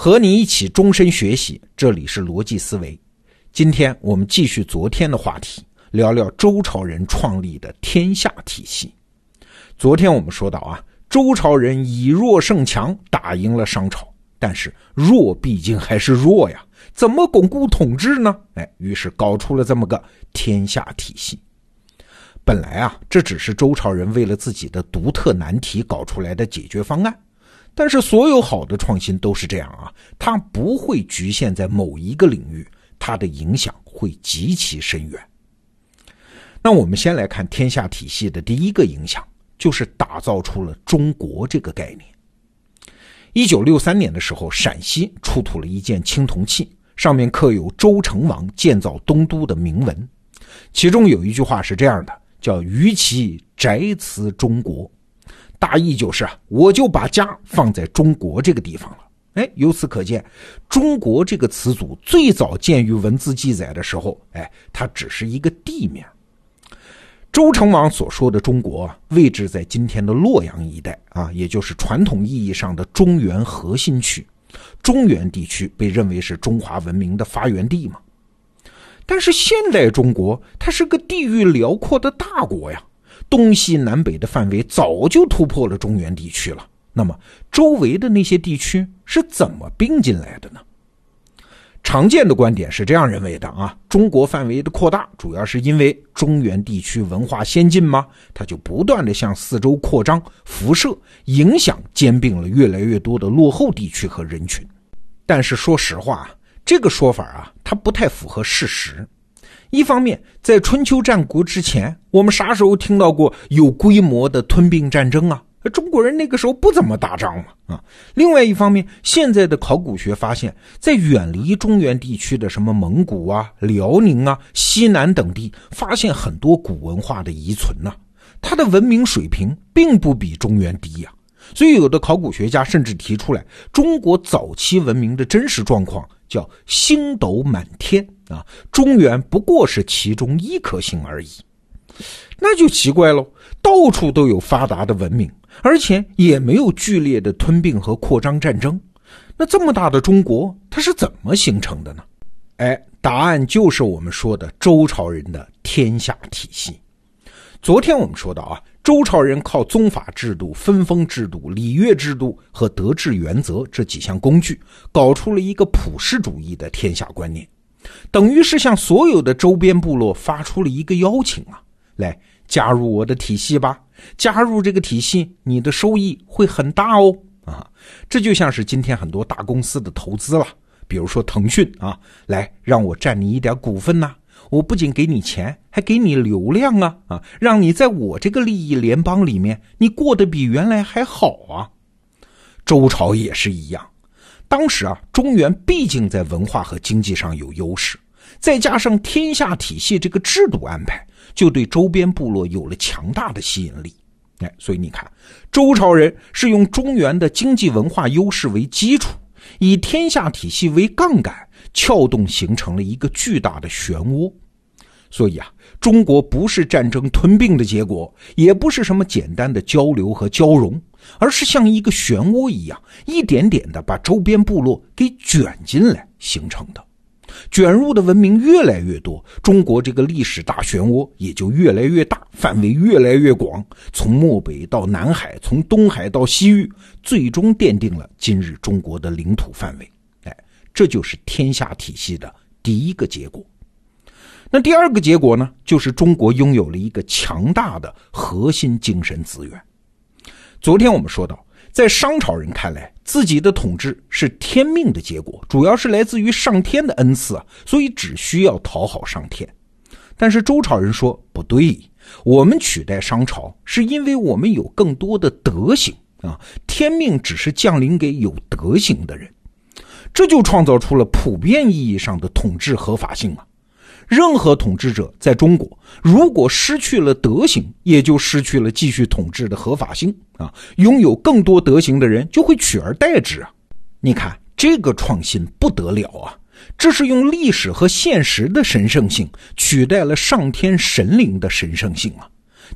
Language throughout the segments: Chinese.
和你一起终身学习，这里是逻辑思维。今天我们继续昨天的话题，聊聊周朝人创立的天下体系。昨天我们说到啊，周朝人以弱胜强，打赢了商朝。但是弱毕竟还是弱呀，怎么巩固统治呢？哎，于是搞出了这么个天下体系。本来啊，这只是周朝人为了自己的独特难题搞出来的解决方案。但是所有好的创新都是这样啊，它不会局限在某一个领域，它的影响会极其深远。那我们先来看天下体系的第一个影响，就是打造出了中国这个概念。一九六三年的时候，陕西出土了一件青铜器，上面刻有周成王建造东都的铭文，其中有一句话是这样的，叫“于其宅祠中国”。大意就是啊，我就把家放在中国这个地方了。哎，由此可见，中国这个词组最早见于文字记载的时候，哎，它只是一个地面。周成王所说的中国，位置在今天的洛阳一带啊，也就是传统意义上的中原核心区。中原地区被认为是中华文明的发源地嘛。但是现代中国，它是个地域辽阔的大国呀。东西南北的范围早就突破了中原地区了。那么，周围的那些地区是怎么并进来的呢？常见的观点是这样认为的啊：中国范围的扩大，主要是因为中原地区文化先进吗？它就不断的向四周扩张、辐射、影响、兼并了越来越多的落后地区和人群。但是说实话，这个说法啊，它不太符合事实。一方面，在春秋战国之前，我们啥时候听到过有规模的吞并战争啊？中国人那个时候不怎么打仗嘛啊。另外一方面，现在的考古学发现，在远离中原地区的什么蒙古啊、辽宁啊、西南等地，发现很多古文化的遗存呐，它的文明水平并不比中原低呀。所以，有的考古学家甚至提出来，中国早期文明的真实状况。叫星斗满天啊，中原不过是其中一颗星而已，那就奇怪喽。到处都有发达的文明，而且也没有剧烈的吞并和扩张战争，那这么大的中国，它是怎么形成的呢？哎，答案就是我们说的周朝人的天下体系。昨天我们说到啊。周朝人靠宗法制度、分封制度、礼乐制度和德治原则这几项工具，搞出了一个普世主义的天下观念，等于是向所有的周边部落发出了一个邀请啊，来加入我的体系吧！加入这个体系，你的收益会很大哦！啊，这就像是今天很多大公司的投资了，比如说腾讯啊，来让我占你一点股份呐。我不仅给你钱，还给你流量啊啊！让你在我这个利益联邦里面，你过得比原来还好啊。周朝也是一样，当时啊，中原毕竟在文化和经济上有优势，再加上天下体系这个制度安排，就对周边部落有了强大的吸引力。哎，所以你看，周朝人是用中原的经济文化优势为基础，以天下体系为杠杆。撬动形成了一个巨大的漩涡，所以啊，中国不是战争吞并的结果，也不是什么简单的交流和交融，而是像一个漩涡一样，一点点的把周边部落给卷进来形成的。卷入的文明越来越多，中国这个历史大漩涡也就越来越大，范围越来越广，从漠北到南海，从东海到西域，最终奠定了今日中国的领土范围。哎这就是天下体系的第一个结果。那第二个结果呢？就是中国拥有了一个强大的核心精神资源。昨天我们说到，在商朝人看来，自己的统治是天命的结果，主要是来自于上天的恩赐啊，所以只需要讨好上天。但是周朝人说不对，我们取代商朝是因为我们有更多的德行啊，天命只是降临给有德行的人。这就创造出了普遍意义上的统治合法性啊！任何统治者在中国，如果失去了德行，也就失去了继续统治的合法性啊！拥有更多德行的人就会取而代之啊！你看这个创新不得了啊！这是用历史和现实的神圣性取代了上天神灵的神圣性啊！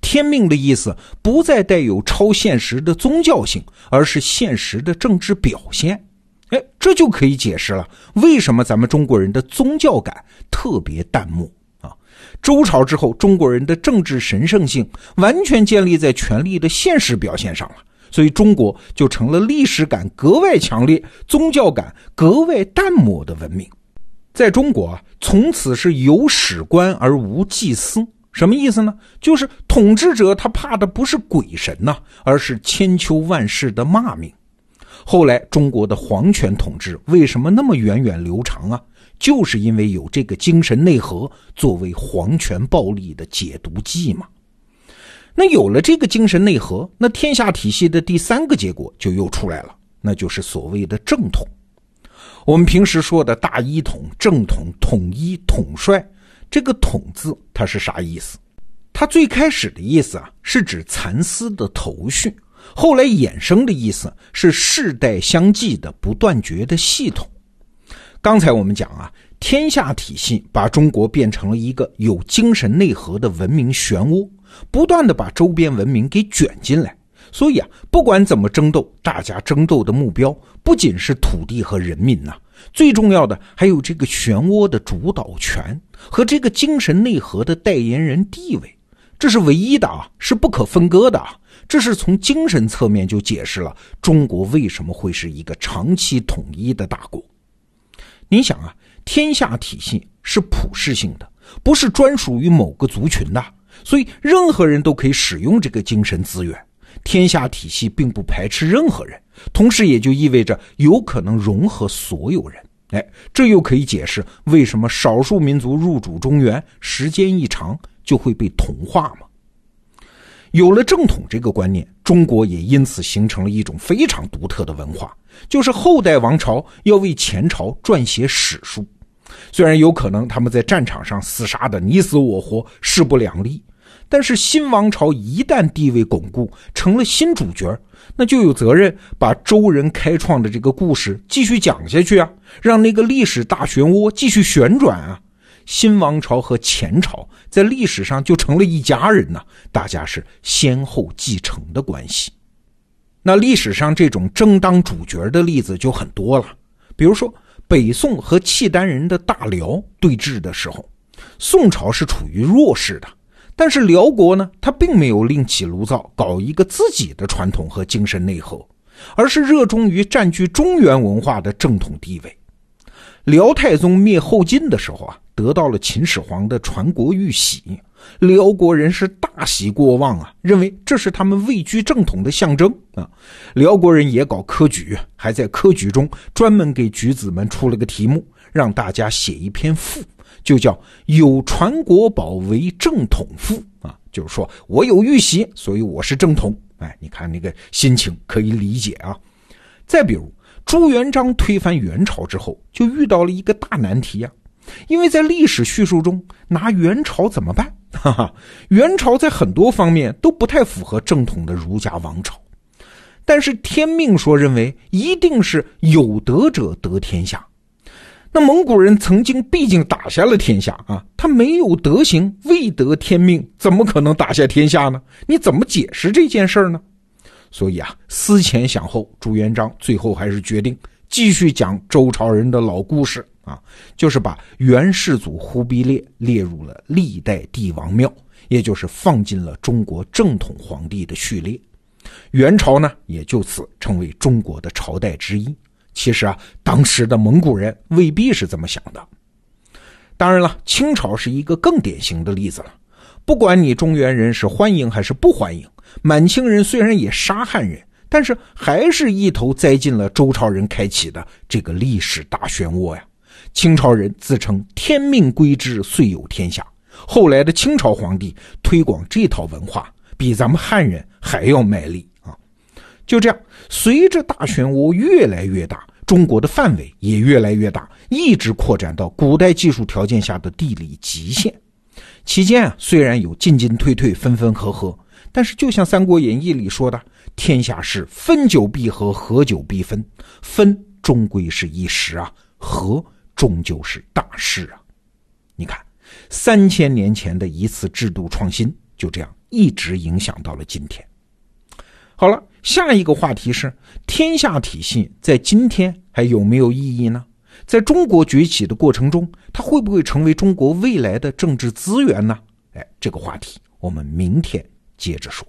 天命的意思不再带有超现实的宗教性，而是现实的政治表现。哎，这就可以解释了为什么咱们中国人的宗教感特别淡漠啊。周朝之后，中国人的政治神圣性完全建立在权力的现实表现上了，所以中国就成了历史感格外强烈、宗教感格外淡漠的文明。在中国啊，从此是有史官而无祭司，什么意思呢？就是统治者他怕的不是鬼神呐，而是千秋万世的骂名。后来中国的皇权统治为什么那么源远流长啊？就是因为有这个精神内核作为皇权暴力的解毒剂嘛。那有了这个精神内核，那天下体系的第三个结果就又出来了，那就是所谓的正统。我们平时说的大一统、正统、统一、统帅，这个“统”字它是啥意思？它最开始的意思啊，是指蚕丝的头绪；后来衍生的意思是世代相继的不断绝的系统。刚才我们讲啊，天下体系把中国变成了一个有精神内核的文明漩涡，不断的把周边文明给卷进来。所以啊，不管怎么争斗，大家争斗的目标不仅是土地和人民呐，最重要的还有这个漩涡的主导权和这个精神内核的代言人地位，这是唯一的啊，是不可分割的啊。这是从精神侧面就解释了中国为什么会是一个长期统一的大国。你想啊，天下体系是普世性的，不是专属于某个族群的，所以任何人都可以使用这个精神资源。天下体系并不排斥任何人，同时也就意味着有可能融合所有人。哎，这又可以解释为什么少数民族入主中原时间一长就会被同化吗？有了正统这个观念，中国也因此形成了一种非常独特的文化，就是后代王朝要为前朝撰写史书。虽然有可能他们在战场上厮杀的你死我活，势不两立。但是新王朝一旦地位巩固，成了新主角，那就有责任把周人开创的这个故事继续讲下去啊，让那个历史大漩涡继续旋转啊。新王朝和前朝在历史上就成了一家人呐，大家是先后继承的关系。那历史上这种争当主角的例子就很多了，比如说北宋和契丹人的大辽对峙的时候，宋朝是处于弱势的。但是辽国呢，他并没有另起炉灶搞一个自己的传统和精神内核，而是热衷于占据中原文化的正统地位。辽太宗灭后晋的时候啊，得到了秦始皇的传国玉玺，辽国人是大喜过望啊，认为这是他们位居正统的象征啊。辽国人也搞科举，还在科举中专门给举子们出了个题目，让大家写一篇赋。就叫有传国宝为正统赋啊，就是说我有玉玺，所以我是正统。哎，你看那个心情可以理解啊。再比如朱元璋推翻元朝之后，就遇到了一个大难题呀，因为在历史叙述中拿元朝怎么办？哈哈，元朝在很多方面都不太符合正统的儒家王朝，但是天命说认为一定是有德者得天下。那蒙古人曾经毕竟打下了天下啊，他没有德行，未得天命，怎么可能打下天下呢？你怎么解释这件事呢？所以啊，思前想后，朱元璋最后还是决定继续讲周朝人的老故事啊，就是把元世祖忽必烈列入了历代帝王庙，也就是放进了中国正统皇帝的序列，元朝呢也就此成为中国的朝代之一。其实啊，当时的蒙古人未必是这么想的。当然了，清朝是一个更典型的例子了。不管你中原人是欢迎还是不欢迎，满清人虽然也杀汉人，但是还是一头栽进了周朝人开启的这个历史大漩涡呀。清朝人自称“天命归之，遂有天下”。后来的清朝皇帝推广这套文化，比咱们汉人还要卖力啊。就这样，随着大漩涡越来越大。中国的范围也越来越大，一直扩展到古代技术条件下的地理极限。期间啊，虽然有进进退退、分分合合，但是就像《三国演义》里说的：“天下事分久必合，合久必分。分终归是一时啊，合终究是大事啊。”你看，三千年前的一次制度创新，就这样一直影响到了今天。好了，下一个话题是天下体系在今天还有没有意义呢？在中国崛起的过程中，它会不会成为中国未来的政治资源呢？哎，这个话题我们明天接着说。